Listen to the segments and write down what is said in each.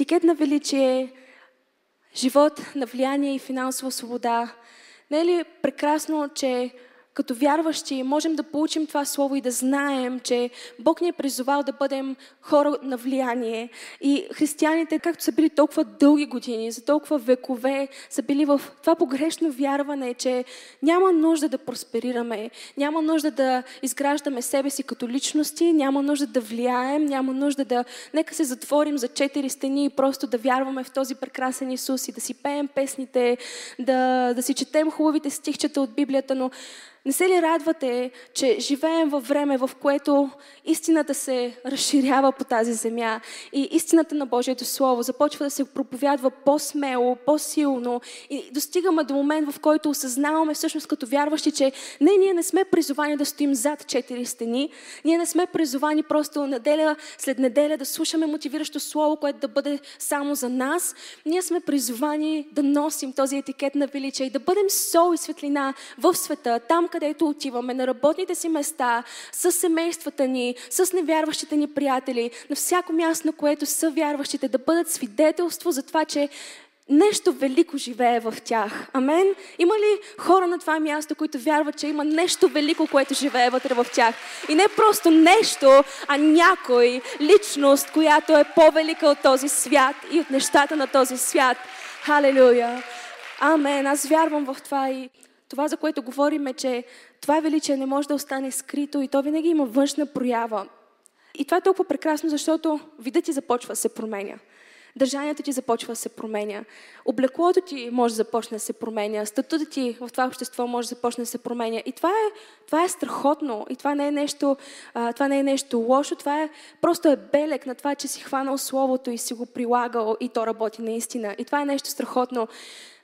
етикет на величие, живот на влияние и финансова свобода. Не е ли прекрасно, че като вярващи можем да получим това слово и да знаем, че Бог ни е призовал да бъдем хора на влияние. И християните, както са били толкова дълги години, за толкова векове, са били в това погрешно вярване, че няма нужда да просперираме, няма нужда да изграждаме себе си като личности, няма нужда да влияем, няма нужда да... Нека се затворим за четири стени и просто да вярваме в този прекрасен Исус и да си пеем песните, да, да си четем хубавите стихчета от Библията, но не се ли радвате, че живеем във време, в което истината се разширява по тази земя и истината на Божието Слово започва да се проповядва по-смело, по-силно и достигаме до момент, в който осъзнаваме всъщност като вярващи, че не, ние не сме призовани да стоим зад четири стени, ние не сме призовани просто неделя след неделя да слушаме мотивиращо Слово, което да бъде само за нас. Ние сме призовани да носим този етикет на величие и да бъдем сол и светлина в света, там където отиваме, на работните си места, с семействата ни, с невярващите ни приятели, на всяко място, на което са вярващите, да бъдат свидетелство за това, че нещо велико живее в тях. Амен? Има ли хора на това място, които вярват, че има нещо велико, което живее вътре в тях? И не просто нещо, а някой, личност, която е по-велика от този свят и от нещата на този свят. Халелуя! Амен! Аз вярвам в това и това, за което говорим е, че това величие не може да остане скрито и то винаги има външна проява. И това е толкова прекрасно, защото видът ти започва да се променя. Държанието ти започва да се променя. Облеклото ти може да започне да се променя. Статутът ти в това общество може да започне да се променя. И това е, това е страхотно. И това не е, нещо, а, това не е нещо лошо. Това е просто е белег на това, че си хванал Словото и си го прилагал и то работи наистина. И това е нещо страхотно.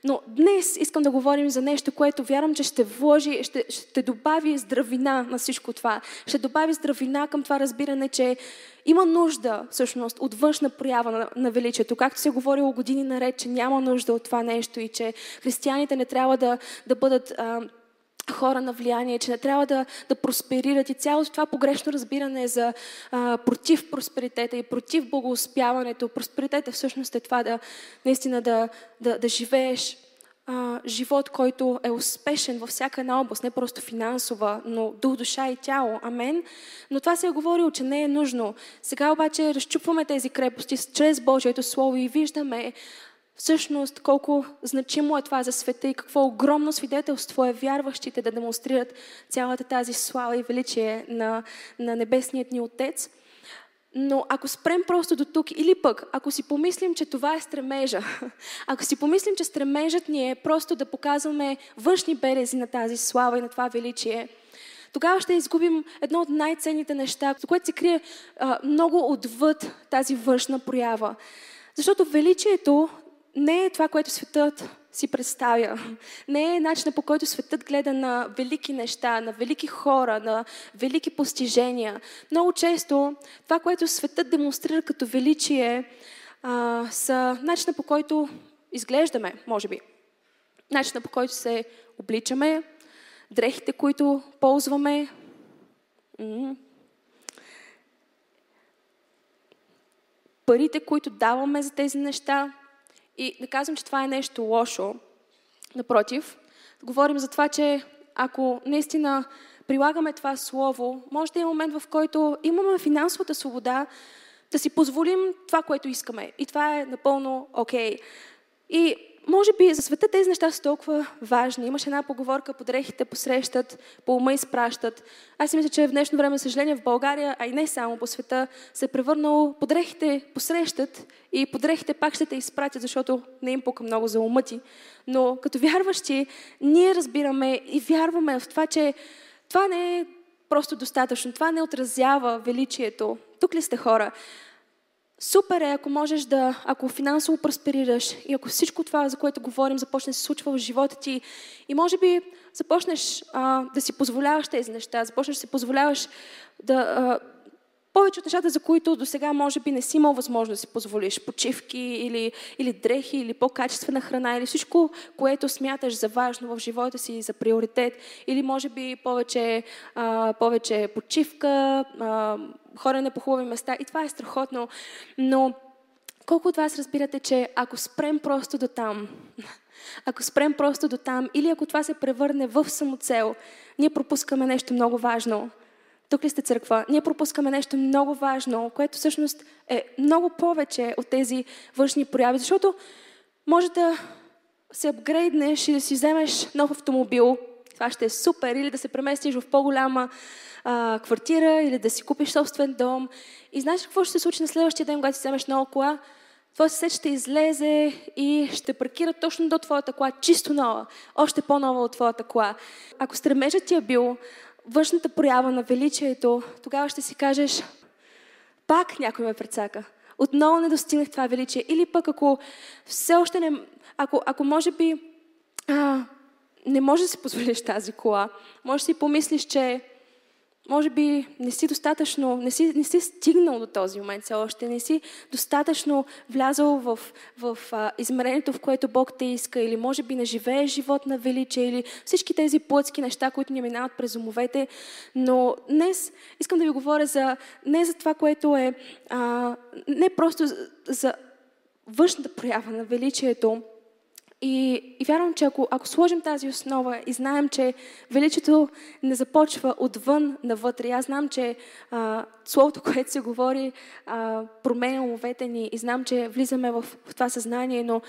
Но днес искам да говорим за нещо, което вярвам, че ще вложи, ще, ще добави здравина на всичко това. Ще добави здравина към това разбиране, че има нужда всъщност от външна проява на, на величието. Както се е говорило години наред, че няма нужда от това нещо и че християните не трябва да, да бъдат а, хора на влияние, че не трябва да, да просперират и цялото това погрешно разбиране за а, против просперитета и против благоуспяването. Просперитета всъщност е това да наистина да, да, да живееш а, живот, който е успешен във всяка една област, не просто финансова, но дух, душа и тяло. Амен. Но това се е говорило, че не е нужно. Сега обаче разчупваме тези крепости чрез Божието Слово и виждаме всъщност колко значимо е това за света и какво огромно свидетелство е вярващите да демонстрират цялата тази слава и величие на, на Небесният ни Отец. Но ако спрем просто до тук, или пък, ако си помислим, че това е стремежа, ако си помислим, че стремежът ни е просто да показваме външни белези на тази слава и на това величие, тогава ще изгубим едно от най-ценните неща, което се крие а, много отвъд тази външна проява. Защото величието не е това, което светът си представя. Не е начинът по който светът гледа на велики неща, на велики хора, на велики постижения. Много често това, което светът демонстрира като величие, а, са начинът по който изглеждаме, може би. Начинът по който се обличаме, дрехите, които ползваме. Парите, които даваме за тези неща, и не казвам, че това е нещо лошо. Напротив, говорим за това, че ако наистина прилагаме това слово, може да е момент, в който имаме финансовата свобода да си позволим това, което искаме. И това е напълно окей. Okay. И може би за света тези неща са толкова важни. Имаше една поговорка, подрехите посрещат, по ума изпращат. Аз си мисля, че в днешно време, съжаление, в България, а и не само по света, се е превърнало подрехите посрещат и подрехите пак ще те изпратят, защото не им пука много за ума ти. Но като вярващи, ние разбираме и вярваме в това, че това не е просто достатъчно. Това не отразява величието. Тук ли сте хора? Супер е, ако можеш да, ако финансово просперираш и ако всичко това, за което говорим, започне да се случва в живота ти и може би започнеш а, да си позволяваш тези неща, започнеш да си позволяваш да, а, повече от нещата, за които до сега може би не си имал възможност да си позволиш. Почивки или, или дрехи, или по-качествена храна, или всичко, което смяташ за важно в живота си, за приоритет. Или може би повече, а, повече почивка, а, хорене по хубави места. И това е страхотно. Но колко от вас разбирате, че ако спрем просто до там, ако спрем просто до там, или ако това се превърне в самоцел, ние пропускаме нещо много важно. Тук ли сте църква? Ние пропускаме нещо много важно, което всъщност е много повече от тези външни прояви, защото може да се апгрейднеш и да си вземеш нов автомобил, това ще е супер, или да се преместиш в по-голяма а, квартира, или да си купиш собствен дом. И знаеш какво ще се случи на следващия ден, когато си вземеш нова кола? Твоя съсед ще излезе и ще паркира точно до твоята кола, чисто нова, още по-нова от твоята кола. Ако стремежът ти е бил външната проява на величието, тогава ще си кажеш, пак някой ме прецака. Отново не достигнах това величие. Или пък ако все още не... Ако, ако може би а, не можеш да си позволиш тази кола, може да си помислиш, че може би не си достатъчно, не си, не си стигнал до този момент все още, не си достатъчно влязал в, в а, измерението, в което Бог те иска, или може би не живееш живот на величие, или всички тези плътски неща, които ни минават през умовете. Но днес искам да ви говоря за, не за това, което е а, не просто за, за външната проява на величието, и, и вярвам, че ако, ако сложим тази основа и знаем, че величието не започва отвън навътре, аз знам, че а, словото, което се говори, а, променя умовете ни и знам, че влизаме в, в това съзнание, но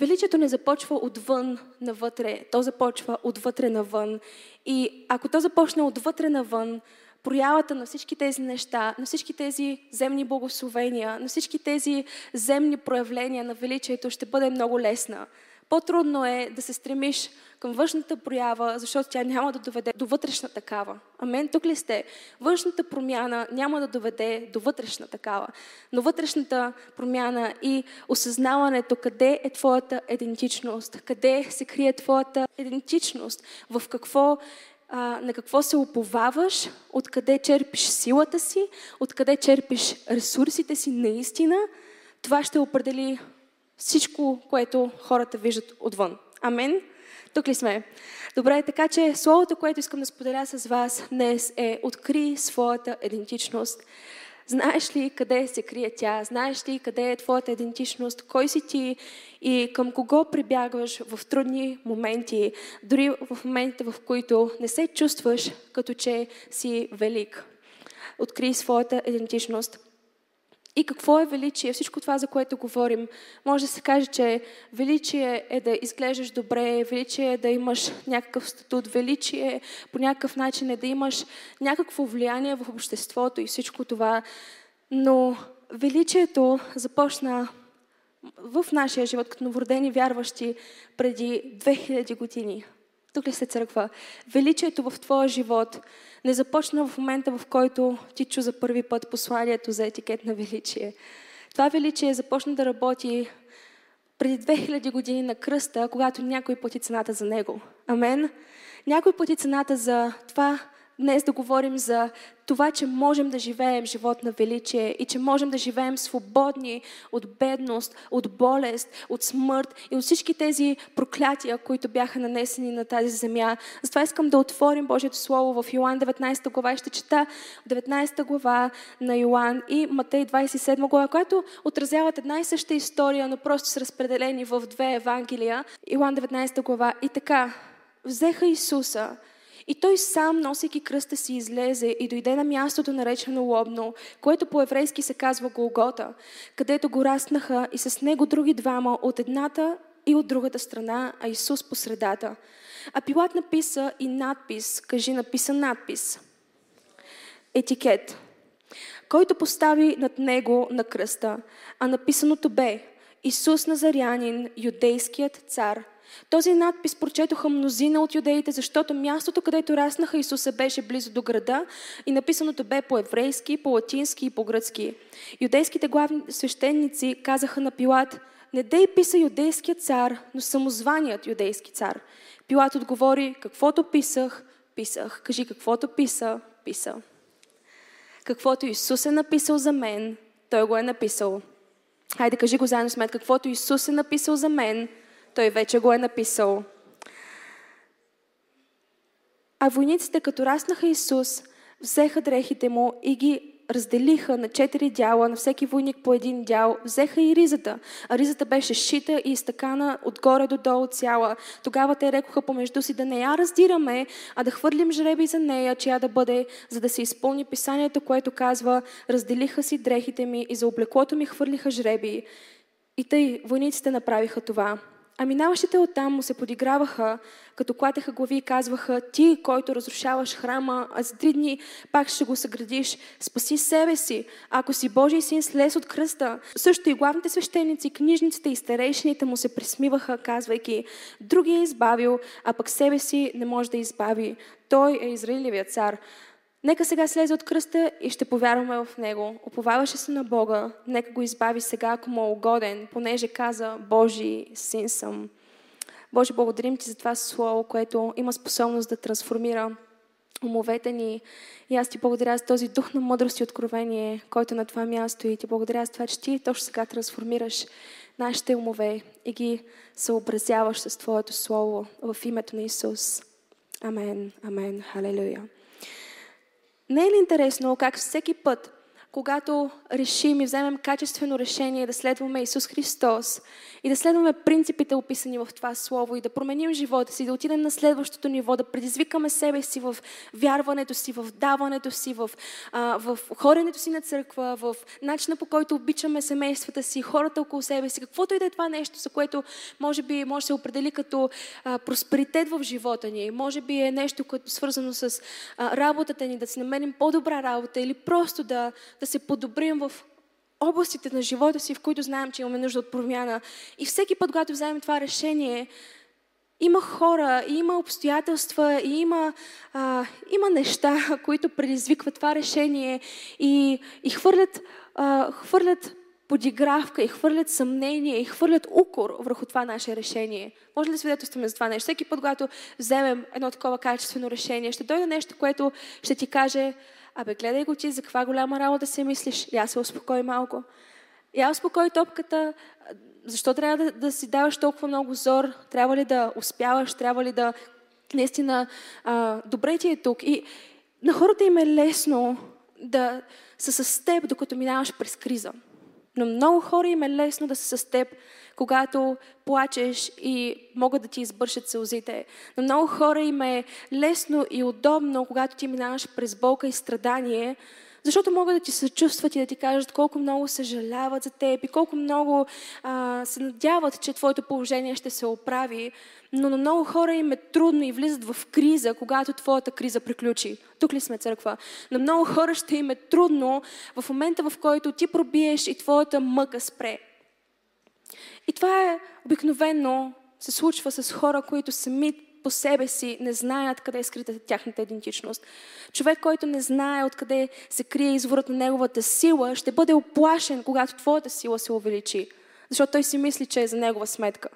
величието не започва отвън навътре, то започва отвътре навън. И ако то започне отвътре навън, проявата на всички тези неща, на всички тези земни благословения, на всички тези земни проявления на величието ще бъде много лесна. По-трудно е да се стремиш към външната проява, защото тя няма да доведе до вътрешна такава. Амен, тук ли сте? Външната промяна няма да доведе до вътрешна такава. Но вътрешната промяна и осъзнаването къде е твоята идентичност, къде се крие твоята идентичност, в какво на какво се уповаваш, откъде черпиш силата си, откъде черпиш ресурсите си наистина, това ще определи всичко, което хората виждат отвън. Амен? Тук ли сме? Добре, така че словото, което искам да споделя с вас днес е откри своята идентичност. Знаеш ли къде се крие тя? Знаеш ли къде е твоята идентичност? Кой си ти и към кого прибягваш в трудни моменти, дори в моментите, в които не се чувстваш като че си велик? Откри своята идентичност. И какво е величие? Всичко това, за което говорим, може да се каже, че величие е да изглеждаш добре, величие е да имаш някакъв статут, величие по някакъв начин е да имаш някакво влияние в обществото и всичко това. Но величието започна в нашия живот като новородени вярващи преди 2000 години. Тук ли сте църква? Величието в твоя живот не започна в момента, в който ти чу за първи път посланието за етикет на величие. Това величие започна да работи преди 2000 години на кръста, когато някой плати цената за него. Амен. Някой плати цената за това днес да говорим за това, че можем да живеем живот на величие и че можем да живеем свободни от бедност, от болест, от смърт и от всички тези проклятия, които бяха нанесени на тази земя. Затова искам да отворим Божието Слово в Йоан 19 глава. Ще чета 19 глава на Йоан и Матей 27 глава, която отразяват една и съща история, но просто са разпределени в две Евангелия. Йоан 19 глава. И така, взеха Исуса, и той сам, носейки кръста си, излезе и дойде на мястото наречено Лобно, което по-еврейски се казва Голгота, където го растнаха и с него други двама от едната и от другата страна, а Исус по средата. А Пилат написа и надпис, кажи написа надпис, етикет, който постави над него на кръста, а написаното бе Исус Назарянин, юдейският цар – този надпис прочетоха мнозина от юдеите, защото мястото, където раснаха Исуса, беше близо до града и написаното бе по-еврейски, по-латински и по-гръцки. Юдейските главни свещеници казаха на Пилат, не дей писа юдейският цар, но самозваният юдейски цар. Пилат отговори, каквото писах, писах. Кажи, каквото писа, писа. Каквото Исус е написал за мен, Той го е написал. Хайде, кажи го заедно с мен. Каквото Исус е написал за мен, той вече го е написал. А войниците, като раснаха Исус, взеха дрехите му и ги разделиха на четири дяла, на всеки войник по един дял, взеха и ризата. А ризата беше шита и изтъкана отгоре до долу цяла. Тогава те рекоха помежду си да не я раздираме, а да хвърлим жреби за нея, чия да бъде, за да се изпълни писанието, което казва, разделиха си дрехите ми и за облеклото ми хвърлиха жреби. И тъй войниците направиха това. А минаващите оттам му се подиграваха, като клатеха глави и казваха, ти, който разрушаваш храма, а за три дни пак ще го съградиш, спаси себе си. Ако си Божий син, слез от кръста. Също и главните свещеници, книжниците и старейшините му се присмиваха, казвайки, други е избавил, а пък себе си не може да избави. Той е Израилевият цар. Нека сега слезе от кръста и ще повярваме в Него. Оповаваше се на Бога. Нека го избави сега, ако му е угоден, понеже каза Божий син съм. Боже, благодарим Ти за това Слово, което има способност да трансформира умовете ни. И аз Ти благодаря за този дух на мъдрост и откровение, който е на това място. И Ти благодаря за това, че Ти точно сега трансформираш нашите умове и ги съобразяваш с Твоето Слово в името на Исус. Амен. Амен. Халелуя. Не е ли интересно как всеки път, когато решим и вземем качествено решение да следваме Исус Христос и да следваме принципите описани в това Слово и да променим живота си, да отидем на следващото ниво, да предизвикаме себе си в вярването си, в даването си, в, а, в хоренето си на църква, в начина по който обичаме семействата си, хората около себе си, каквото и да е това нещо, за което може би може да се определи като а, просперитет в живота ни, може би е нещо, което свързано с а, работата ни, да си намерим по-добра работа или просто да, да се подобрим в областите на живота си, в които знаем, че имаме нужда от промяна. И всеки път, когато вземем това решение, има хора, има обстоятелства, и има, а, има неща, които предизвикват това решение и, и хвърлят, а, хвърлят подигравка и хвърлят съмнение и хвърлят укор върху това наше решение. Може ли да свидетелстваме за това нещо? Всеки път, когато вземем едно такова качествено решение, ще дойде нещо, което ще ти каже, Абе, гледай го ти, за каква голяма работа се мислиш. Я се успокой малко. Я успокой топката. Защо трябва да, да си даваш толкова много зор? Трябва ли да успяваш? Трябва ли да... Наистина, а, добре ти е тук. И на хората им е лесно да са с теб, докато минаваш през криза. Но много хора им е лесно да са с теб, когато плачеш и могат да ти избършат сълзите. На много хора им е лесно и удобно, когато ти минаваш през болка и страдание, защото могат да ти се чувстват и да ти кажат колко много съжаляват за теб и колко много а, се надяват, че твоето положение ще се оправи. Но на много хора им е трудно и влизат в криза, когато твоята криза приключи. Тук ли сме църква? На много хора ще им е трудно в момента, в който ти пробиеш и твоята мъка спре. И това е обикновено се случва с хора, които сами по себе си не знаят къде е скрита тяхната идентичност. Човек, който не знае откъде се крие изворът на неговата сила, ще бъде оплашен, когато твоята сила се увеличи. Защото той си мисли, че е за негова сметка.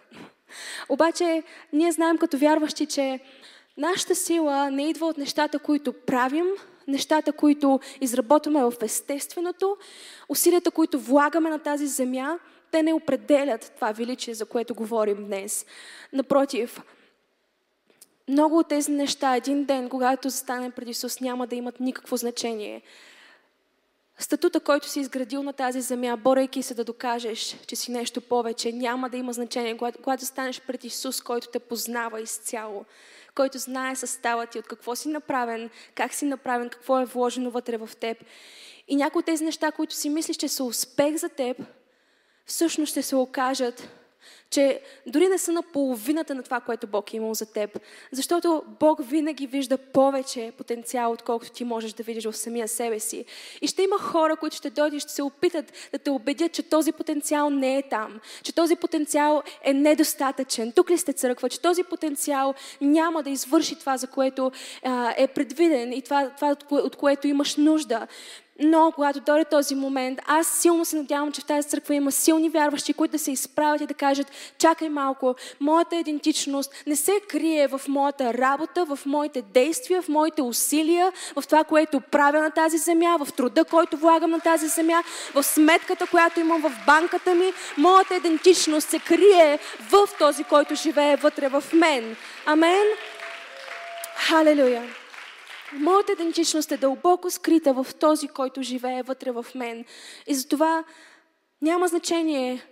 Обаче, ние знаем като вярващи, че нашата сила не идва от нещата, които правим, нещата, които изработваме в естественото, усилията, които влагаме на тази земя, те не определят това величие, за което говорим днес. Напротив, много от тези неща един ден, когато застанем преди Исус, няма да имат никакво значение. Статута, който си изградил на тази земя, борейки се да докажеш, че си нещо повече, няма да има значение. Когато станеш пред Исус, който те познава изцяло, който знае състава ти, от какво си направен, как си направен, какво е вложено вътре в теб. И някои от тези неща, които си мислиш, че са успех за теб, всъщност ще се окажат че дори не са на половината на това, което Бог е имал за теб. Защото Бог винаги вижда повече потенциал, отколкото ти можеш да видиш в самия себе си. И ще има хора, които ще дойдат и ще се опитат да те убедят, че този потенциал не е там. Че този потенциал е недостатъчен. Тук ли сте църква? Че този потенциал няма да извърши това, за което а, е предвиден и това, това от което имаш нужда. Но когато дойде този момент, аз силно се надявам, че в тази църква има силни вярващи, които да се изправят и да кажат, чакай малко, моята идентичност не се крие в моята работа, в моите действия, в моите усилия, в това, което правя на тази земя, в труда, който влагам на тази земя, в сметката, която имам в банката ми. Моята идентичност се крие в този, който живее вътре в мен. Амен. Халелуя. Моята идентичност е дълбоко скрита в този, който живее вътре в мен. И затова няма значение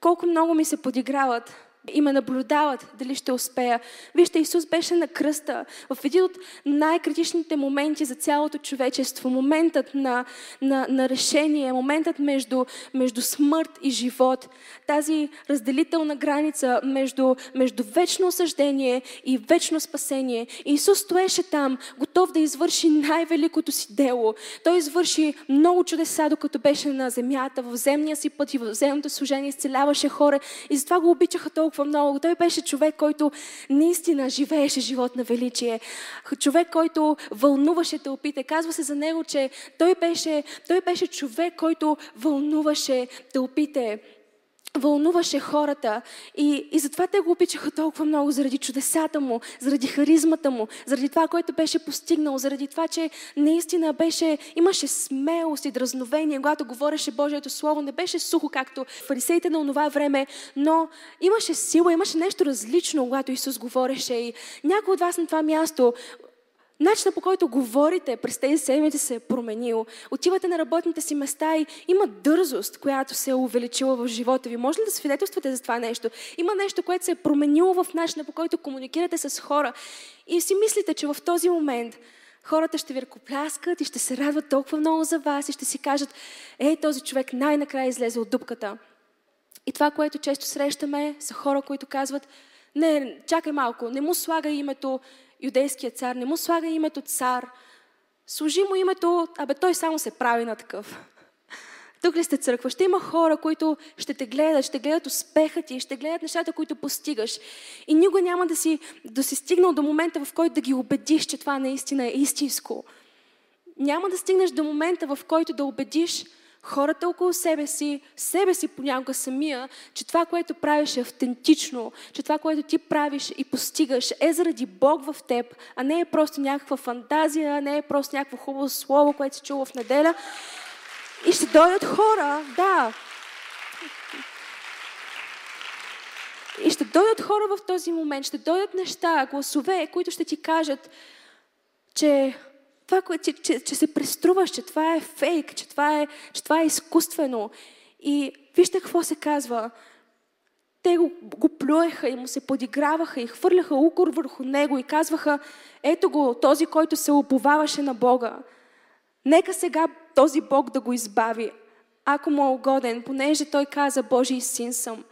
колко много ми се подиграват, и ме наблюдават дали ще успея. Вижте, Исус беше на кръста в един от най-критичните моменти за цялото човечество. Моментът на, на, на решение, моментът между, между смърт и живот. Тази разделителна граница между, между вечно осъждение и вечно спасение. Исус стоеше там, готов да извърши най-великото си дело. Той извърши много чудеса, докато беше на земята, в земния си път и в земното служение изцеляваше хора. И затова го обичаха толкова толкова много. Той беше човек, който наистина живееше живот на величие. Човек, който вълнуваше тълпите. Казва се за него, че той беше, той беше човек, който вълнуваше тълпите вълнуваше хората и, и затова те го обичаха толкова много, заради чудесата му, заради харизмата му, заради това, което беше постигнал, заради това, че наистина беше, имаше смелост и дразновение, когато говореше Божието Слово, не беше сухо, както фарисеите на онова време, но имаше сила, имаше нещо различно, когато Исус говореше. И някой от вас на това място Начинът по който говорите през тези седмици се е променил. Отивате на работните си места и има дързост, която се е увеличила в живота ви. Може ли да свидетелствате за това нещо? Има нещо, което се е променило в начина по който комуникирате с хора. И си мислите, че в този момент хората ще ви ръкопляскат и ще се радват толкова много за вас и ще си кажат, ей, този човек най-накрая излезе от дупката. И това, което често срещаме, са хора, които казват, не, чакай малко, не му слага името юдейския цар, не му слага името цар, служи му името, абе той само се прави на такъв. Тук ли сте църква? Ще има хора, които ще те гледат, ще гледат успеха ти, ще гледат нещата, които постигаш. И никога няма да си, да си стигнал до момента, в който да ги убедиш, че това наистина е истинско. Няма да стигнеш до момента, в който да убедиш хората около себе си, себе си понякога самия, че това, което правиш е автентично, че това, което ти правиш и постигаш е заради Бог в теб, а не е просто някаква фантазия, не е просто някакво хубаво слово, което се чува в неделя. И ще дойдат хора, да. И ще дойдат хора в този момент, ще дойдат неща, гласове, които ще ти кажат, че това, че, че, че се преструваш, че това е фейк, че това е, че това е изкуствено. И вижте какво се казва. Те го, го плюеха и му се подиграваха и хвърляха укор върху него и казваха, ето го, този, който се оповаваше на Бога. Нека сега този Бог да го избави, ако му е угоден, понеже той каза, Божий син съм.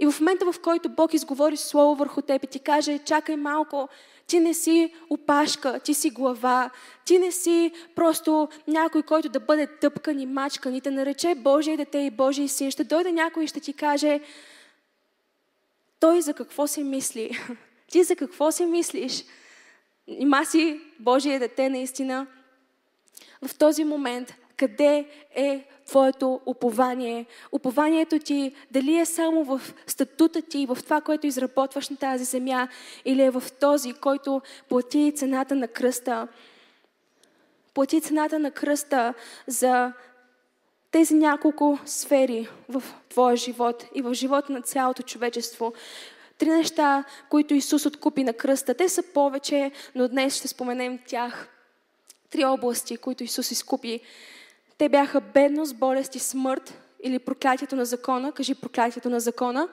И в момента, в който Бог изговори слово върху теб и ти каже, чакай малко, ти не си опашка, ти си глава. Ти не си просто някой, който да бъде тъпкан и мачкан и те нарече Божие дете и Божий син. Ще дойде някой и ще ти каже, той за какво си мисли? Ти за какво си мислиш? Нима си Божие дете наистина. В този момент, къде е твоето упование. Упованието ти дали е само в статута ти, в това, което изработваш на тази земя, или е в този, който плати цената на кръста. Плати цената на кръста за тези няколко сфери в твоя живот и в живота на цялото човечество. Три неща, които Исус откупи на кръста. Те са повече, но днес ще споменем тях. Три области, които Исус изкупи те бяха бедност, болест и смърт или проклятието на закона. Кажи проклятието на закона.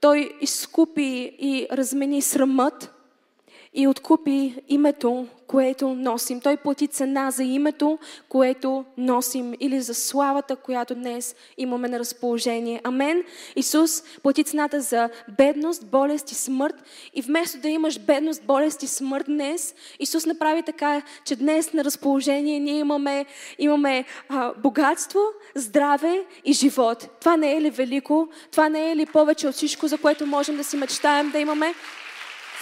Той изкупи и размени срамът и откупи името, което носим. Той плати цена за името, което носим или за славата, която днес имаме на разположение. Амен. Исус плати цената за бедност, болест и смърт. И вместо да имаш бедност, болест и смърт днес, Исус направи така, че днес на разположение ние имаме, имаме а, богатство, здраве и живот. Това не е ли велико? Това не е ли повече от всичко, за което можем да си мечтаем да имаме?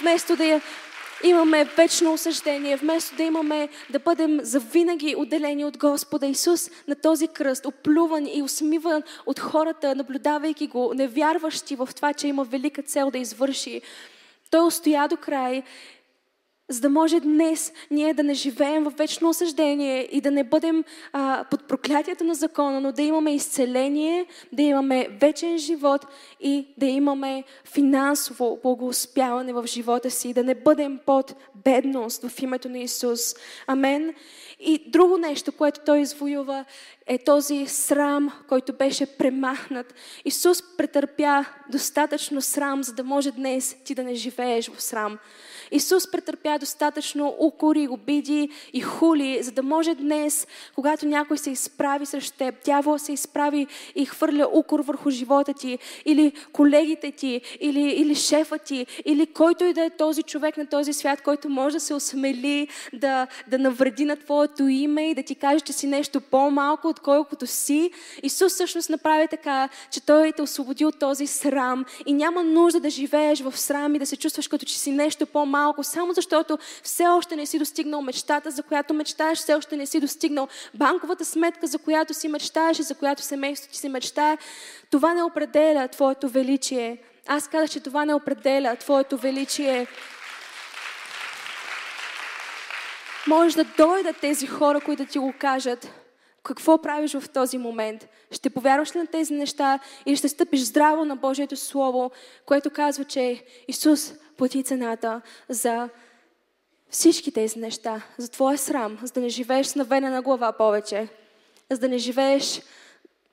Вместо да я имаме вечно осъждение, вместо да имаме да бъдем завинаги отделени от Господа Исус на този кръст, оплюван и усмиван от хората, наблюдавайки го, невярващи в това, че има велика цел да извърши. Той устоя до край за да може днес ние да не живеем в вечно осъждение и да не бъдем а, под проклятието на закона, но да имаме изцеление, да имаме вечен живот и да имаме финансово благоуспяване в живота си, да не бъдем под бедност в името на Исус. Амен. И друго нещо, което Той извоюва, е този срам, който беше премахнат. Исус претърпя достатъчно срам, за да може днес ти да не живееш в срам. Исус претърпя достатъчно укори, обиди и хули, за да може днес, когато някой се изправи срещу теб, дявол се изправи и хвърля укор върху живота ти, или колегите ти, или, или шефа ти, или който и да е този човек на този свят, който може да се осмели да, да навреди на твоето име и да ти каже, че си нещо по-малко, отколкото си. Исус всъщност направи така, че Той те освободи от този срам и няма нужда да живееш в срам и да се чувстваш като че си нещо по-малко малко, само защото все още не си достигнал мечтата, за която мечтаеш, все още не си достигнал банковата сметка, за която си мечтаеш и за която семейството ти си мечтае. Това не определя твоето величие. Аз казах, че това не определя твоето величие. Може да дойдат тези хора, които да ти го кажат. Какво правиш в този момент? Ще повярваш ли на тези неща или ще стъпиш здраво на Божието Слово, което казва, че Исус плати цената за всички тези неща, за твоя срам, за да не живееш с наведена глава повече, за да не живееш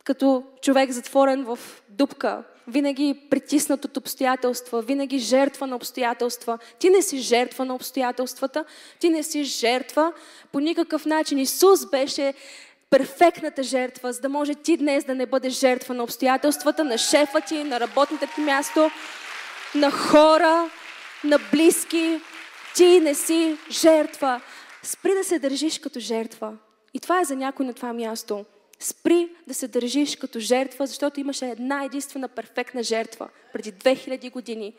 като човек затворен в дупка, винаги притиснат от обстоятелства, винаги жертва на обстоятелства. Ти не си жертва на обстоятелствата, ти не си жертва по никакъв начин. Исус беше перфектната жертва, за да може ти днес да не бъдеш жертва на обстоятелствата, на шефа ти, на работното ти място, на хора, на близки. Ти не си жертва. Спри да се държиш като жертва. И това е за някой на това място. Спри да се държиш като жертва, защото имаше една единствена перфектна жертва преди 2000 години.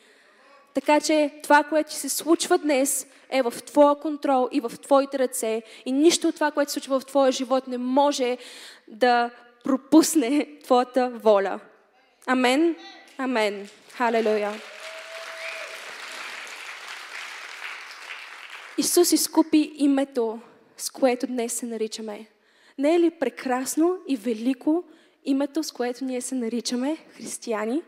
Така че това, което се случва днес, е в твоя контрол и в твоите ръце. И нищо от това, което се случва в твоя живот, не може да пропусне твоята воля. Амен. Амен. Халелуя. Исус изкупи името, с което днес се наричаме. Не е ли прекрасно и велико името, с което ние се наричаме християни?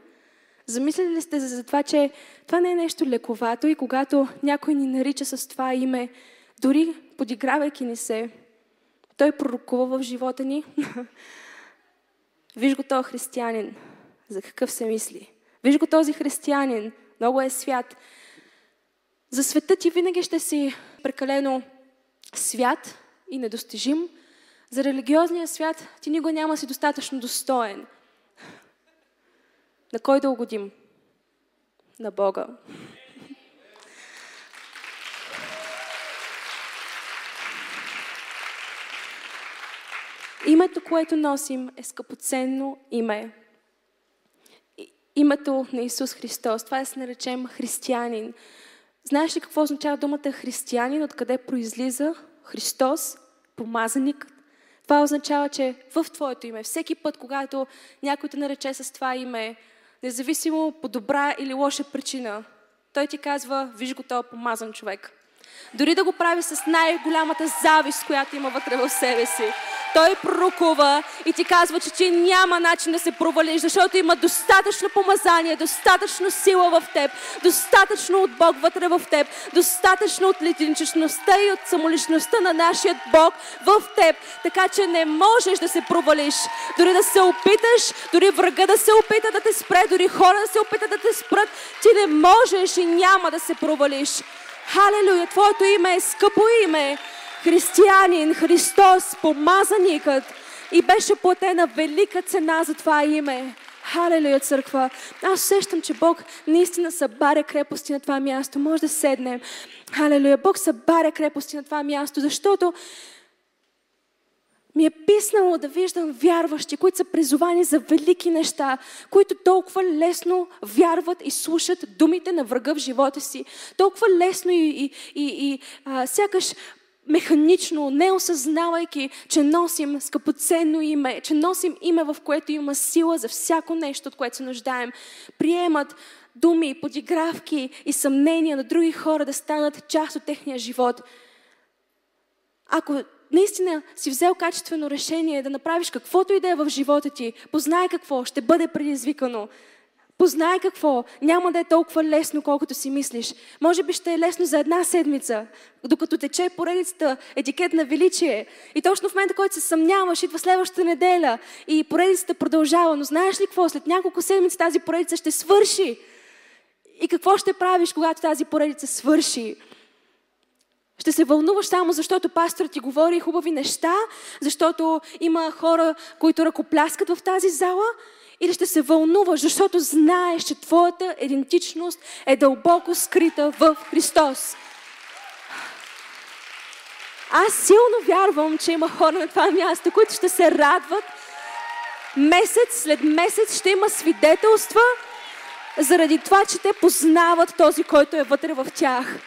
Замислили ли сте за това, че това не е нещо лековато и когато някой ни нарича с това име, дори подигравайки ни се, той пророкува в живота ни. Виж го този християнин, за какъв се мисли. Виж го този християнин, много е свят. За света ти винаги ще си прекалено свят и недостижим. За религиозния свят ти никога няма си достатъчно достоен. На кой да угодим? На Бога. Името, което носим, е скъпоценно име. Името на Исус Христос. Това е да се наречем християнин. Знаеш ли какво означава думата християнин? Откъде произлиза Христос, помазаник? Това означава, че в Твоето име, всеки път, когато някой те нарече с това име, независимо по добра или лоша причина, той ти казва, виж го този помазан човек. Дори да го прави с най-голямата завист, която има вътре в себе си. Той пророкува и ти казва, че ти няма начин да се провалиш, защото има достатъчно помазание, достатъчно сила в теб, достатъчно от Бог вътре в теб, достатъчно от литинчичността и от самоличността на нашия Бог в теб, така че не можеш да се провалиш. Дори да се опиташ, дори врага да се опита да те спре, дори хора да се опитат да те спрат, ти не можеш и няма да се провалиш. Халелуя! Твоето име е скъпо име християнин, Христос, помазаникът и беше платена велика цена за това име. Халелуя, църква! Аз усещам, че Бог наистина събаря крепости на това място. Може да седнем. Халелуя! Бог събаря крепости на това място, защото ми е писнало да виждам вярващи, които са призовани за велики неща, които толкова лесно вярват и слушат думите на врага в живота си. Толкова лесно и, и, и, и а, сякаш механично, не осъзнавайки, че носим скъпоценно име, че носим име, в което има сила за всяко нещо, от което се нуждаем, приемат думи, подигравки и съмнения на други хора да станат част от техния живот. Ако наистина си взел качествено решение да направиш каквото и да е в живота ти, познай какво ще бъде предизвикано. Познай какво. Няма да е толкова лесно, колкото си мислиш. Може би ще е лесно за една седмица, докато тече поредицата етикет на величие. И точно в момента, който се съмняваш, идва следващата неделя и поредицата продължава. Но знаеш ли какво? След няколко седмици тази поредица ще свърши. И какво ще правиш, когато тази поредица свърши? Ще се вълнуваш само защото пастор ти говори хубави неща, защото има хора, които ръкопляскат в тази зала, или ще се вълнуваш, защото знаеш, че твоята идентичност е дълбоко скрита в Христос. Аз силно вярвам, че има хора на това място, които ще се радват. Месец след месец ще има свидетелства заради това, че те познават този, който е вътре в тях.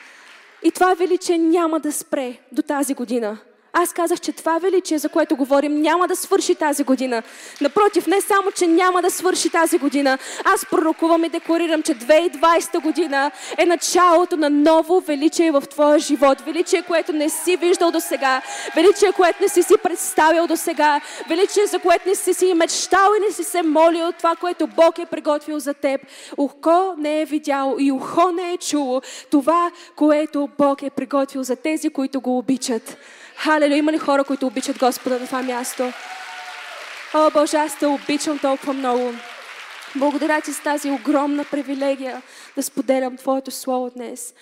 И това величие няма да спре до тази година. Аз казах, че това величие, за което говорим, няма да свърши тази година. Напротив, не само, че няма да свърши тази година, аз пророкувам и декларирам, че 2020 година е началото на ново величие в твоя живот. Величие, което не си виждал до сега. Величие, което не си си представил до сега. Величие, за което не си си мечтал и не си се молил това, което Бог е приготвил за теб. Ухо не е видял и ухо не е чуло това, което Бог е приготвил за тези, които го обичат. Халелуя, има ли хора, които обичат Господа на това място? О, Боже, аз те обичам толкова много. Благодаря ти за тази огромна привилегия да споделям Твоето Слово днес.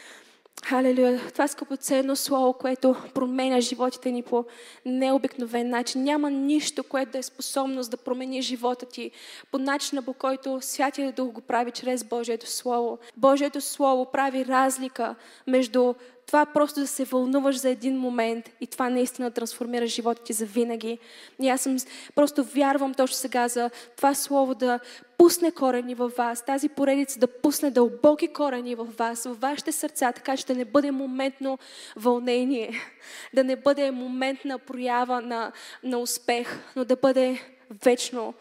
Халелуя. Това скъпоценно слово, което променя животите ни по необикновен начин. Няма нищо, което да е способност да промени живота ти по начина, по който Святия Дух го прави чрез Божието Слово. Божието Слово прави разлика между това просто да се вълнуваш за един момент и това наистина трансформира живота ти за винаги. И аз съм, просто вярвам точно сега за това слово да пусне корени във вас, тази поредица да пусне дълбоки корени във вас, във вашите сърца, така че да не бъде моментно вълнение, да не бъде моментна проява на, на успех, но да бъде вечно.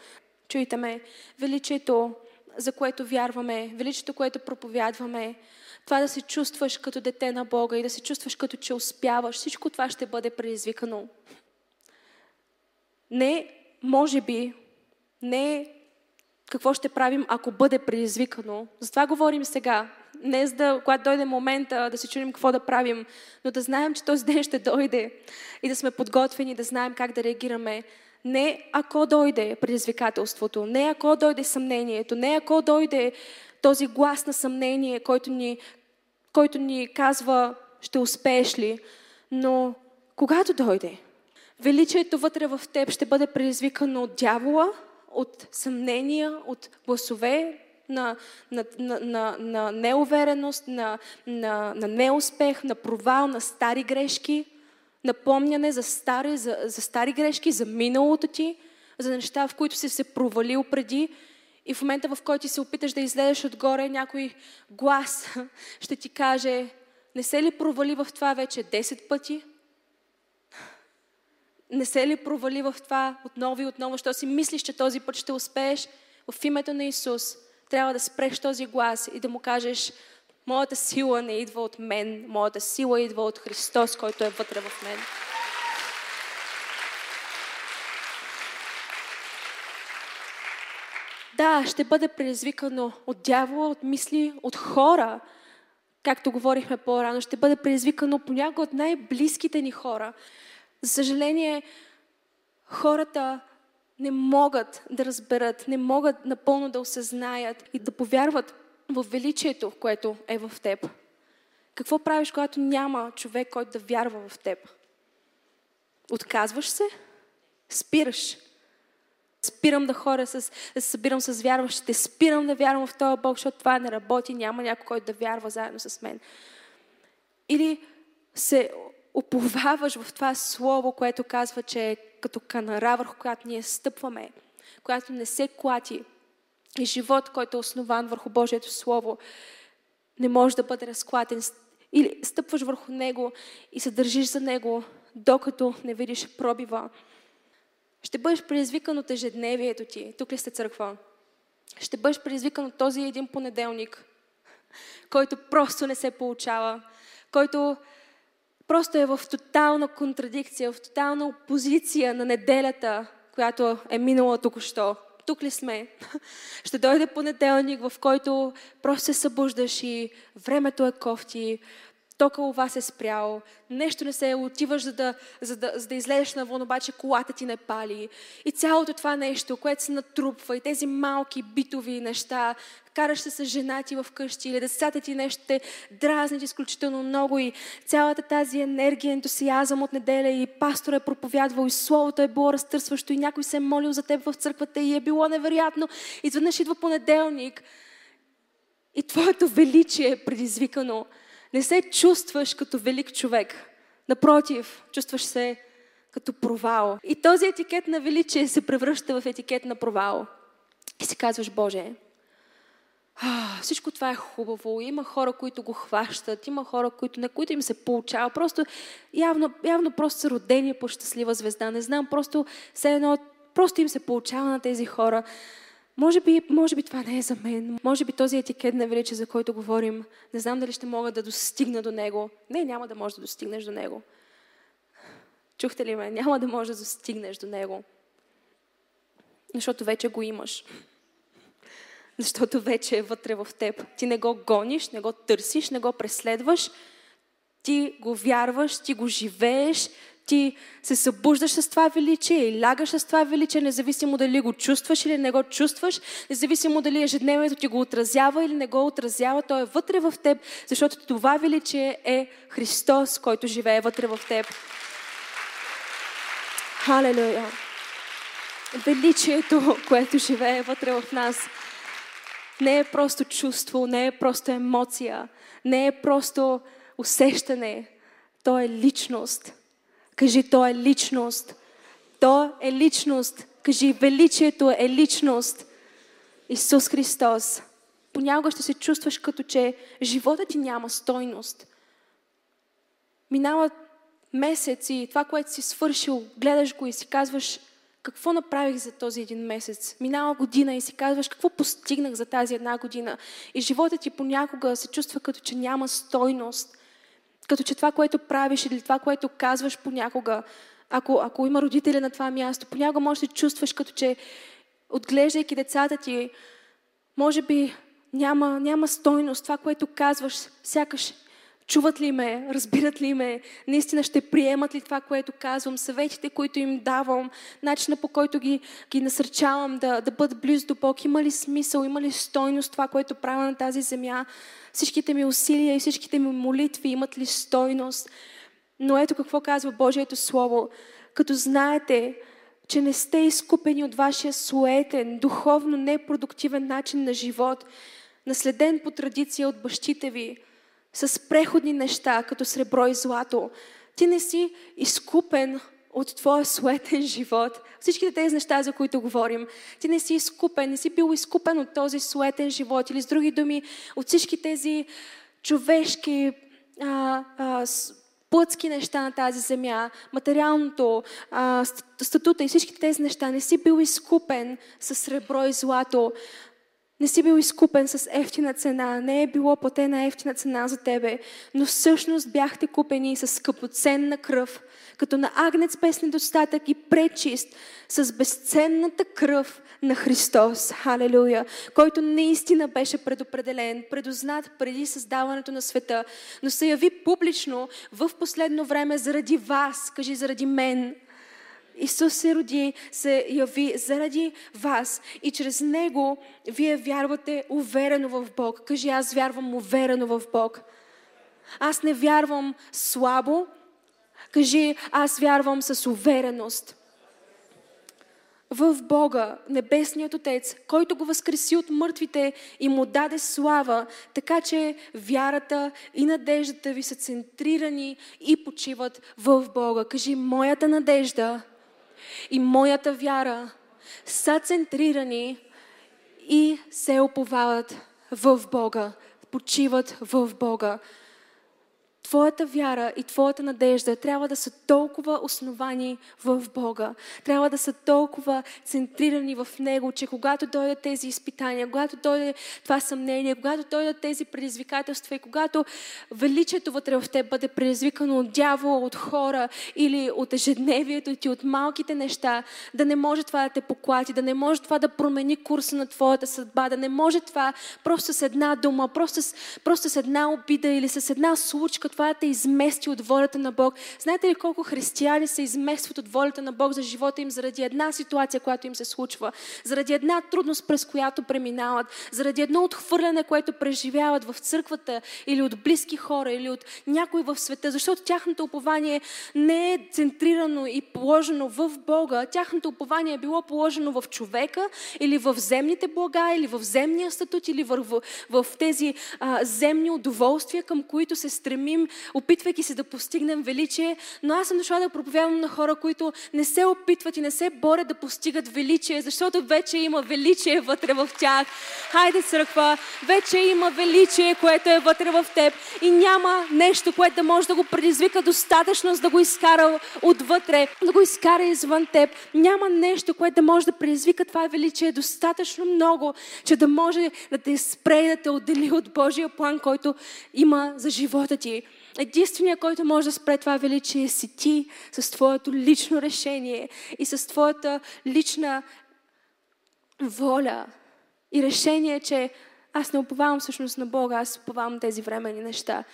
Чуйте ме, величието, за което вярваме, величието, което проповядваме, това да се чувстваш като дете на Бога и да се чувстваш като че успяваш, всичко това ще бъде предизвикано. Не, може би, не какво ще правим, ако бъде предизвикано. Затова говорим сега. Не за да, когато дойде момента да се чудим какво да правим, но да знаем, че този ден ще дойде и да сме подготвени, да знаем как да реагираме. Не ако дойде предизвикателството, не ако дойде съмнението, не ако дойде този глас на съмнение, който ни, който ни казва, ще успееш ли, но когато дойде, величието вътре в теб ще бъде предизвикано от дявола, от съмнения, от гласове на, на, на, на, на неувереност, на, на, на неуспех, на провал, на стари грешки, напомняне за стари, за, за стари грешки, за миналото ти, за неща, в които си се провалил преди и в момента, в който се опиташ да излезеш отгоре, някой глас ще ти каже, не се ли провали в това вече 10 пъти? Не се ли провали в това отново и отново, що си мислиш, че този път ще успееш? В името на Исус трябва да спреш този глас и да му кажеш, моята сила не идва от мен, моята сила идва от Христос, който е вътре в мен. Да, ще бъде предизвикано от дявола, от мисли, от хора, както говорихме по-рано, ще бъде предизвикано понякога от най-близките ни хора. За съжаление, хората не могат да разберат, не могат напълно да осъзнаят и да повярват в величието, което е в теб. Какво правиш, когато няма човек, който да вярва в теб? Отказваш се? Спираш. Спирам да хора с, да се събирам с вярващите. Спирам да вярвам в този Бог, защото това не работи. Няма някой, който да вярва заедно с мен. Или се уповаваш в това слово, което казва, че е като канара, върху която ние стъпваме, която не се клати. И живот, който е основан върху Божието Слово, не може да бъде разклатен. Или стъпваш върху него и се държиш за него, докато не видиш пробива. Ще бъдеш предизвикан от ежедневието ти. Тук ли сте църква? Ще бъдеш предизвикан от този един понеделник, който просто не се получава, който просто е в тотална контрадикция, в тотална опозиция на неделята, която е минала току-що. Тук ли сме? Ще дойде понеделник, в който просто се събуждаш и времето е кофти, тока у вас е спрял, нещо не се е, отиваш за да, за да, за да излезеш навън, обаче колата ти не пали. И цялото това нещо, което се натрупва, и тези малки битови неща, караш се с жена ти в къщи или децата ти нещо те дразнят изключително много и цялата тази енергия, ентусиазъм от неделя и пастор е проповядвал и словото е било разтърсващо и някой се е молил за теб в църквата и е било невероятно. Изведнъж идва понеделник и твоето величие е предизвикано не се чувстваш като велик човек. Напротив, чувстваш се като провал. И този етикет на величие се превръща в етикет на провал. И си казваш, Боже, всичко това е хубаво. Има хора, които го хващат, има хора, които, на които им се получава. Просто явно, явно просто са родени по щастлива звезда. Не знам, просто все едно, просто им се получава на тези хора. Може би, може би това не е за мен. Може би този етикет на величие, за който говорим, не знам дали ще мога да достигна до него. Не, няма да можеш да достигнеш до него. Чухте ли ме? Няма да можеш да достигнеш до него. Защото вече го имаш. Защото вече е вътре в теб. Ти не го гониш, не го търсиш, не го преследваш. Ти го вярваш, ти го живееш, ти се събуждаш с това величие и лягаш с това величие, независимо дали го чувстваш или не го чувстваш, независимо дали ежедневието ти го отразява или не го отразява, то е вътре в теб, защото това величие е Христос, който живее вътре в теб. Халелуя! Величието, което живее вътре в нас, не е просто чувство, не е просто емоция, не е просто усещане, то е личност. Кажи, то е личност. То е личност. Кажи, величието е личност. Исус Христос. Понякога ще се чувстваш като че живота ти няма стойност. Минава месец и това, което си свършил, гледаш го и си казваш, какво направих за този един месец? Минала година и си казваш, какво постигнах за тази една година? И живота ти понякога се чувства като че няма стойност. Като че това, което правиш или това, което казваш понякога, ако, ако има родители на това място, понякога може да се чувстваш като че отглеждайки децата ти, може би няма, няма стойност. Това, което казваш, сякаш чуват ли ме, разбират ли ме, наистина ще приемат ли това, което казвам, съветите, които им давам, начина по който ги, ги насърчавам да, да бъдат близо до Бог, има ли смисъл, има ли стойност това, което правя на тази земя, всичките ми усилия и всичките ми молитви имат ли стойност. Но ето какво казва Божието Слово. Като знаете, че не сте изкупени от вашия суетен, духовно непродуктивен начин на живот, наследен по традиция от бащите ви, с преходни неща, като сребро и злато. Ти не си изкупен от твоя суетен живот. Всичките тези неща, за които говорим. Ти не си изкупен, не си бил изкупен от този суетен живот. Или с други думи, от всички тези човешки а, а, плътски неща на тази земя, материалното, а, статута и всичките тези неща. Не си бил изкупен с сребро и злато. Не си бил изкупен с ефтина цена, не е било платена ефтина цена за тебе, но всъщност бяхте купени с скъпоценна кръв, като на агнец без недостатък и пречист, с безценната кръв на Христос, халелуя, който наистина беше предопределен, предознат преди създаването на света, но се яви публично в последно време заради вас, кажи заради мен, Исус се роди, се яви заради вас и чрез Него вие вярвате уверено в Бог. Кажи, аз вярвам уверено в Бог. Аз не вярвам слабо. Кажи, аз вярвам с увереност. В Бога, Небесният Отец, който го възкреси от мъртвите и му даде слава, така че вярата и надеждата ви са центрирани и почиват в Бога. Кажи, моята надежда и моята вяра са центрирани и се оповават в Бога, почиват в Бога. Твоята вяра и твоята надежда трябва да са толкова основани в Бога. Трябва да са толкова центрирани в Него, че когато дойдат тези изпитания, когато дойде това съмнение, когато дойдат тези предизвикателства и когато величието вътре в теб бъде предизвикано от дявола, от хора или от ежедневието ти, от малките неща, да не може това да те поклати, да не може това да промени курса на твоята съдба, да не може това просто с една дума, просто с, просто с една обида или с една случка, това да те измести от волята на Бог. Знаете ли колко християни се изместват от волята на Бог за живота им заради една ситуация, която им се случва, заради една трудност, през която преминават, заради едно отхвърляне, което преживяват в църквата или от близки хора, или от някой в света, защото тяхното упование не е центрирано и положено в Бога, тяхното упование е било положено в човека или в земните блага, или в земния статут, или в, в, в тези а, земни удоволствия, към които се стремим, опитвайки се да постигнем величие. Но аз съм дошла да проповядвам на хора, които не се опитват и не се борят да постигат величие, защото вече има величие вътре в тях. Хайде, църква, вече има величие, което е вътре в теб и няма нещо, което да може да го предизвика достатъчно, за да го изкара отвътре, да го изкара извън теб. Няма нещо, което да може да предизвика това величие достатъчно много, че да може да те спре да те отдели от Божия план, който има за живота ти. Единственият, който може да спре това величие си ти с твоето лично решение и с твоята лична воля и решение, че аз не уповавам всъщност на Бога, аз уповавам тези времени неща.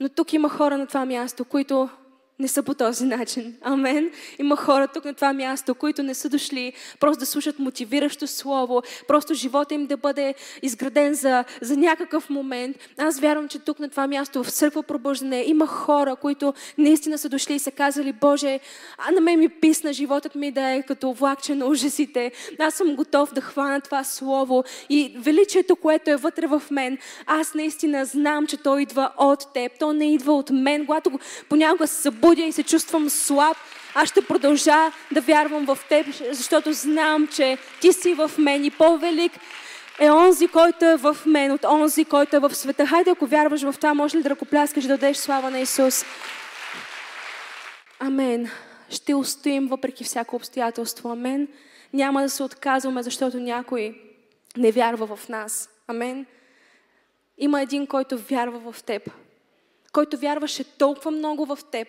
Но тук има хора на това място, които не са по този начин. Амен. Има хора тук на това място, които не са дошли просто да слушат мотивиращо слово, просто живота им да бъде изграден за, за някакъв момент. Аз вярвам, че тук на това място в църква пробуждане има хора, които наистина са дошли и са казали, Боже, а на мен ми писна животът ми да е като влакче на ужасите. Аз съм готов да хвана това слово и величието, което е вътре в мен, аз наистина знам, че то идва от теб. То не идва от мен. Когато понякога се събудя и се чувствам слаб, аз ще продължа да вярвам в теб, защото знам, че ти си в мен и по-велик е онзи, който е в мен, от онзи, който е в света. Хайде, ако вярваш в това, може ли да ръкопляскаш, да дадеш слава на Исус? Амен. Ще устоим въпреки всяко обстоятелство. Амен. Няма да се отказваме, защото някой не вярва в нас. Амен. Има един, който вярва в теб. Който вярваше толкова много в теб,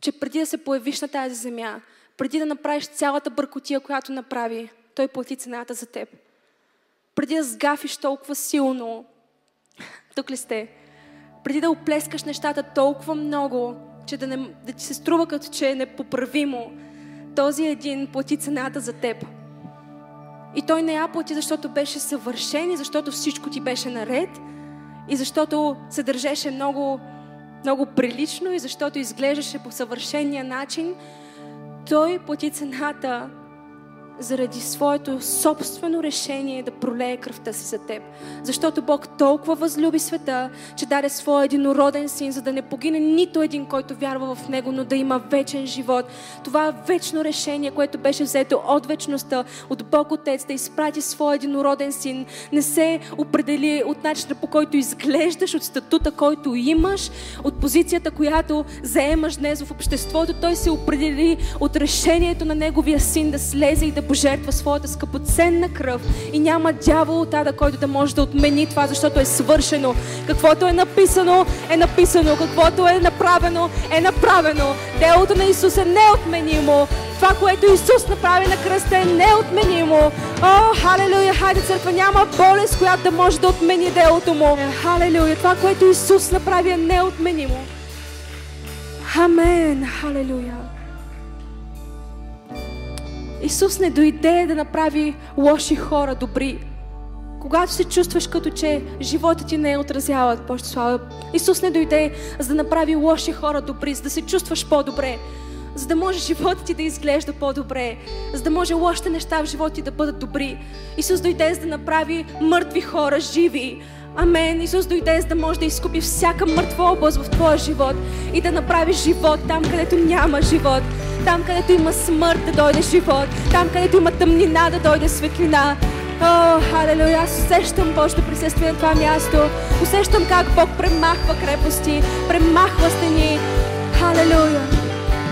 че преди да се появиш на тази земя, преди да направиш цялата бъркотия, която направи, той плати цената за теб. Преди да сгафиш толкова силно, тук ли сте? Преди да оплескаш нещата толкова много, че да, не, да ти се струва като че е непоправимо, този един плати цената за теб. И той не я плати, защото беше съвършен и защото всичко ти беше наред и защото се държеше много много прилично и защото изглеждаше по съвършения начин, той плати цената заради своето собствено решение да пролее кръвта си за теб. Защото Бог толкова възлюби света, че даде своя единороден син, за да не погине нито един, който вярва в него, но да има вечен живот. Това вечно решение, което беше взето от вечността, от Бог Отец, да изпрати своя единороден син, не се определи от начина по който изглеждаш, от статута, който имаш, от позицията, която заемаш днес в обществото. Той се определи от решението на неговия син да слезе и да пожертва своята скъпоценна кръв и няма дявол от ада, който да може да отмени това, защото е свършено. Каквото е написано, е написано. Каквото е направено, е направено. Делото на Исус е неотменимо. Това, което Исус направи на кръста е неотменимо. О, халелуя, хайде църква, няма болест, която да може да отмени делото му. Халелуя, това, което Исус направи е неотменимо. Амен, халелуя. Исус не дойде да направи лоши хора добри. Когато се чувстваш като че живота ти не е отразява Божия слава, Исус не дойде за да направи лоши хора добри, за да се чувстваш по-добре, за да може живота ти да изглежда по-добре, за да може лошите неща в живота ти да бъдат добри. Исус дойде за да направи мъртви хора живи. Амен. Исус дойде за да може да изкупи всяка мъртва област в твоя живот и да направи живот там, където няма живот. Там, където има смърт, да дойде живот. Там, където има тъмнина, да дойде светлина. О, халелуя! Аз усещам Божието присъствие на това място. Усещам как Бог премахва крепости, премахва стени. Халелуя!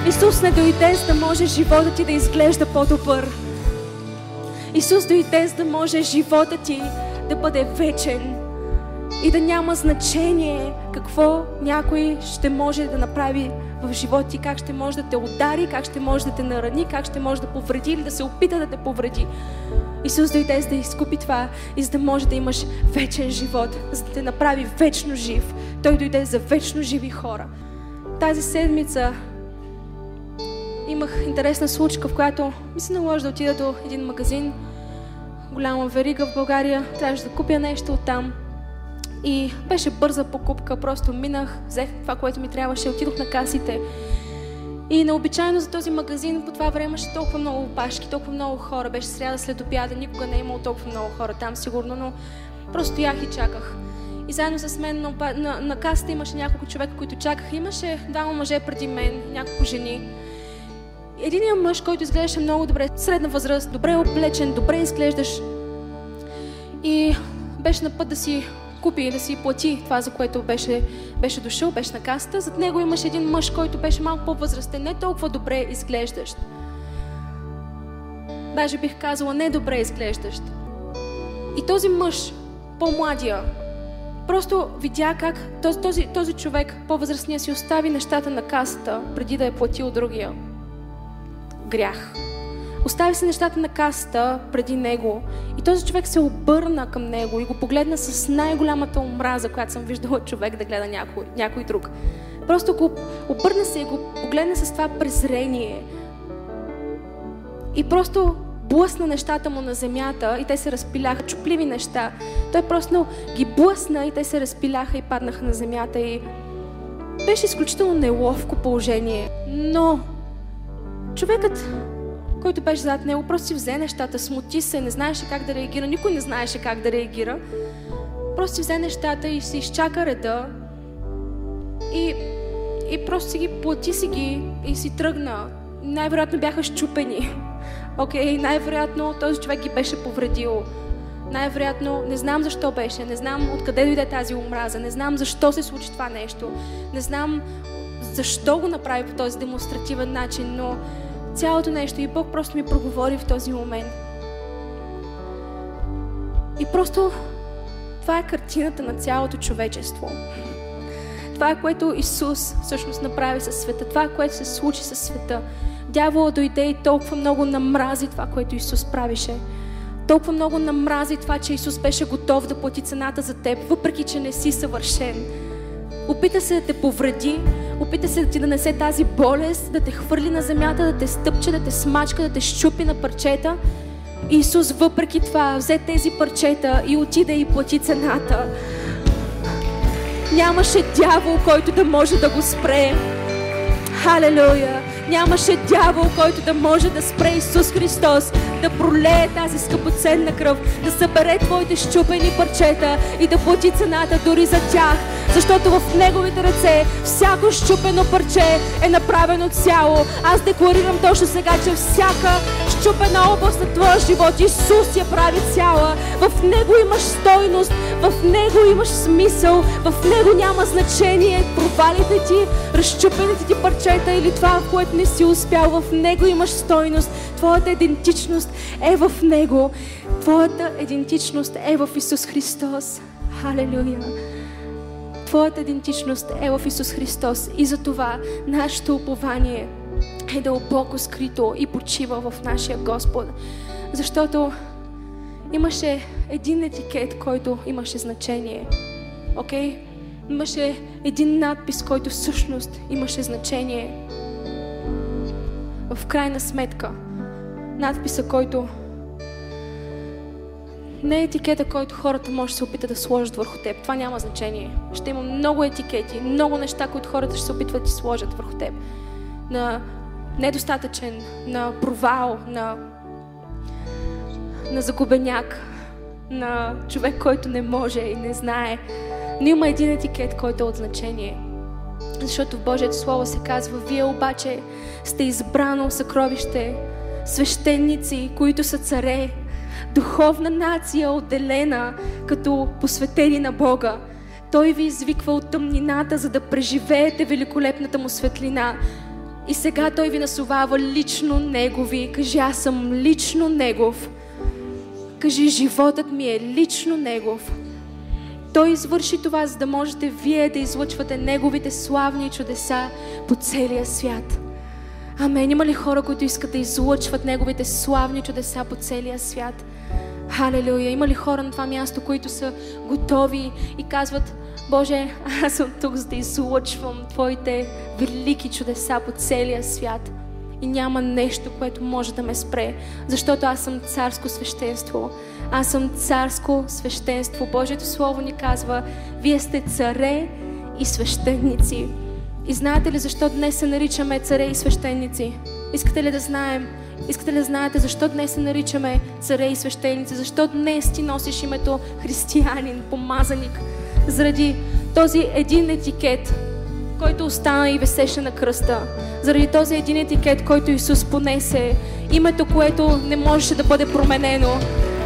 Исус не дойде, за да може живота ти да изглежда по-добър. Исус дойде, за да може живота ти да бъде вечен и да няма значение какво някой ще може да направи в живота ти, как ще може да те удари, как ще може да те нарани, как ще може да повреди или да се опита да те повреди. Исус дойде за да изкупи това и за да може да имаш вечен живот, за да те направи вечно жив. Той дойде за вечно живи хора. Тази седмица имах интересна случка, в която ми се наложи да отида до един магазин, голяма верига в България, трябваше да купя нещо оттам. И беше бърза покупка, просто минах, взех това, което ми трябваше, отидох на касите. И необичайно за този магазин по това време имаше толкова много опашки, толкова много хора. Беше сряда след обяда, никога не е имало толкова много хора там сигурно, но просто стоях и чаках. И заедно с мен на, на, на касата имаше няколко човека, които чакаха. Имаше двама мъже преди мен, няколко жени. Единият мъж, който изглеждаше много добре, средна възраст, добре облечен, добре изглеждаш. И беше на път да си купи и да си плати това, за което беше, беше дошъл, беше на касата. Зад него имаше един мъж, който беше малко по-възрастен, не толкова добре изглеждащ. Даже бих казала не добре изглеждащ. И този мъж, по-младия, просто видя как този, този, този човек, по-възрастния, си остави нещата на касата, преди да е платил другия. Грях. Остави се нещата на касата преди него и този човек се обърна към него и го погледна с най-голямата омраза, която съм виждала човек да гледа някой, някой друг. Просто го обърна се и го погледна с това презрение. И просто блъсна нещата му на земята и те се разпиляха, чупливи неща. Той просто ги блъсна и те се разпиляха и паднаха на земята и беше изключително неловко положение. Но човекът който беше зад него, просто си взе нещата, смути се, не знаеше как да реагира, никой не знаеше как да реагира. Просто си взе нещата и си изчака реда и, и просто си ги плати си ги и си тръгна. Най-вероятно бяха щупени. Окей, okay, най-вероятно този човек ги беше повредил. Най-вероятно, не знам защо беше, не знам откъде дойде тази омраза, не знам защо се случи това нещо, не знам защо го направи по този демонстративен начин, но цялото нещо и Бог просто ми проговори в този момент. И просто това е картината на цялото човечество. Това е което Исус всъщност направи със света. Това е което се случи със света. Дявола дойде и толкова много намрази това, което Исус правише. Толкова много намрази това, че Исус беше готов да плати цената за теб, въпреки че не си съвършен. Опита се да те повреди, Опита се да ти донесе тази болест, да те хвърли на земята, да те стъпче, да те смачка, да те щупи на парчета. Исус въпреки това взе тези парчета и отиде и плати цената. Нямаше дявол, който да може да го спре. Халелуя! Нямаше дявол, който да може да спре Исус Христос, да пролее тази скъпоценна кръв, да събере твоите щупени парчета и да плати цената дори за тях, защото в Неговите ръце всяко щупено парче е направено цяло. Аз декларирам точно сега, че всяка щупена област на твоя живот Исус я прави цяла. В Него имаш стойност, в Него имаш смисъл, в Него няма значение провалите ти, разчупените ти парчета или това, което не си успял. В Него имаш стойност. Твоята идентичност е в Него. Твоята идентичност е в Исус Христос. Халелуя! Твоята идентичност е в Исус Христос и за това нашето упование е дълбоко скрито и почива в нашия Господ. Защото имаше един етикет, който имаше значение. Окей? Okay? Имаше един надпис, който всъщност имаше значение. В крайна сметка, надписа, който не е етикета, който хората може да се опитат да сложат върху теб. Това няма значение. Ще има много етикети, много неща, които хората ще се опитват да сложат върху теб. На недостатъчен, на провал, на, на загубеняк, на човек, който не може и не знае. Но има един етикет, който е от значение. Защото в Божието Слово се казва, вие обаче сте избрано съкровище, свещеници, които са царе, духовна нация, отделена като посветени на Бога. Той ви извиква от тъмнината, за да преживеете великолепната му светлина. И сега Той ви насувава лично Негови. Кажи, аз съм лично Негов. Кажи, животът ми е лично Негов. Той извърши това, за да можете вие да излъчвате Неговите славни чудеса по целия свят. Амен. Има ли хора, които искат да излъчват Неговите славни чудеса по целия свят? Халелуя! Има ли хора на това място, които са готови и казват, Боже, аз съм тук, за да излъчвам Твоите велики чудеса по целия свят. И няма нещо, което може да ме спре, защото аз съм царско свещенство. Аз съм царско свещенство. Божието Слово ни казва, вие сте царе и свещеници. И знаете ли защо днес се наричаме царе и свещеници? Искате ли да знаем? Искате ли да знаете защо днес се наричаме царе и свещеници? Защо днес ти носиш името християнин, помазаник? Заради този един етикет, който остана и весеше на кръста. Заради този един етикет, който Исус понесе. Името, което не можеше да бъде променено.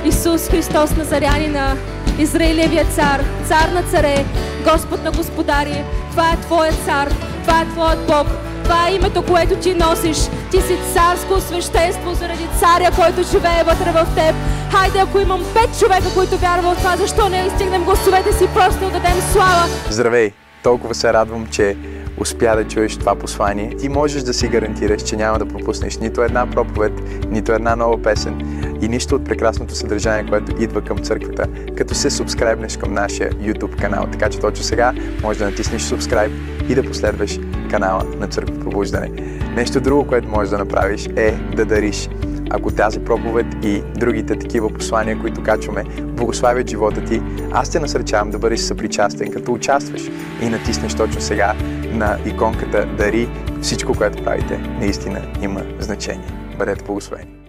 Исус Христос Назарянина, Израилевия цар, цар на царе, Господ на господари. Това е Твоят цар, това е Твоят Бог, това е името, което ти носиш. Ти си царско свещенство заради царя, който живее вътре в теб. Хайде, ако имам пет човека, които вярват в това, защо не изтигнем гласовете си, просто да дадем слава. Здравей! Толкова се радвам, че успя да чуеш това послание. Ти можеш да си гарантираш, че няма да пропуснеш нито една проповед, нито една нова песен и нищо от прекрасното съдържание, което идва към църквата, като се субскрайбнеш към нашия YouTube канал. Така че точно сега може да натиснеш субскрайб и да последваш канала на Църква Пробуждане. Нещо друго, което можеш да направиш е да дариш. Ако тази проповед и другите такива послания, които качваме, благославят живота ти, аз те насърчавам да бъдеш съпричастен, като участваш и натиснеш точно сега на иконката Дари. Всичко, което правите, наистина има значение. Бъдете благословени!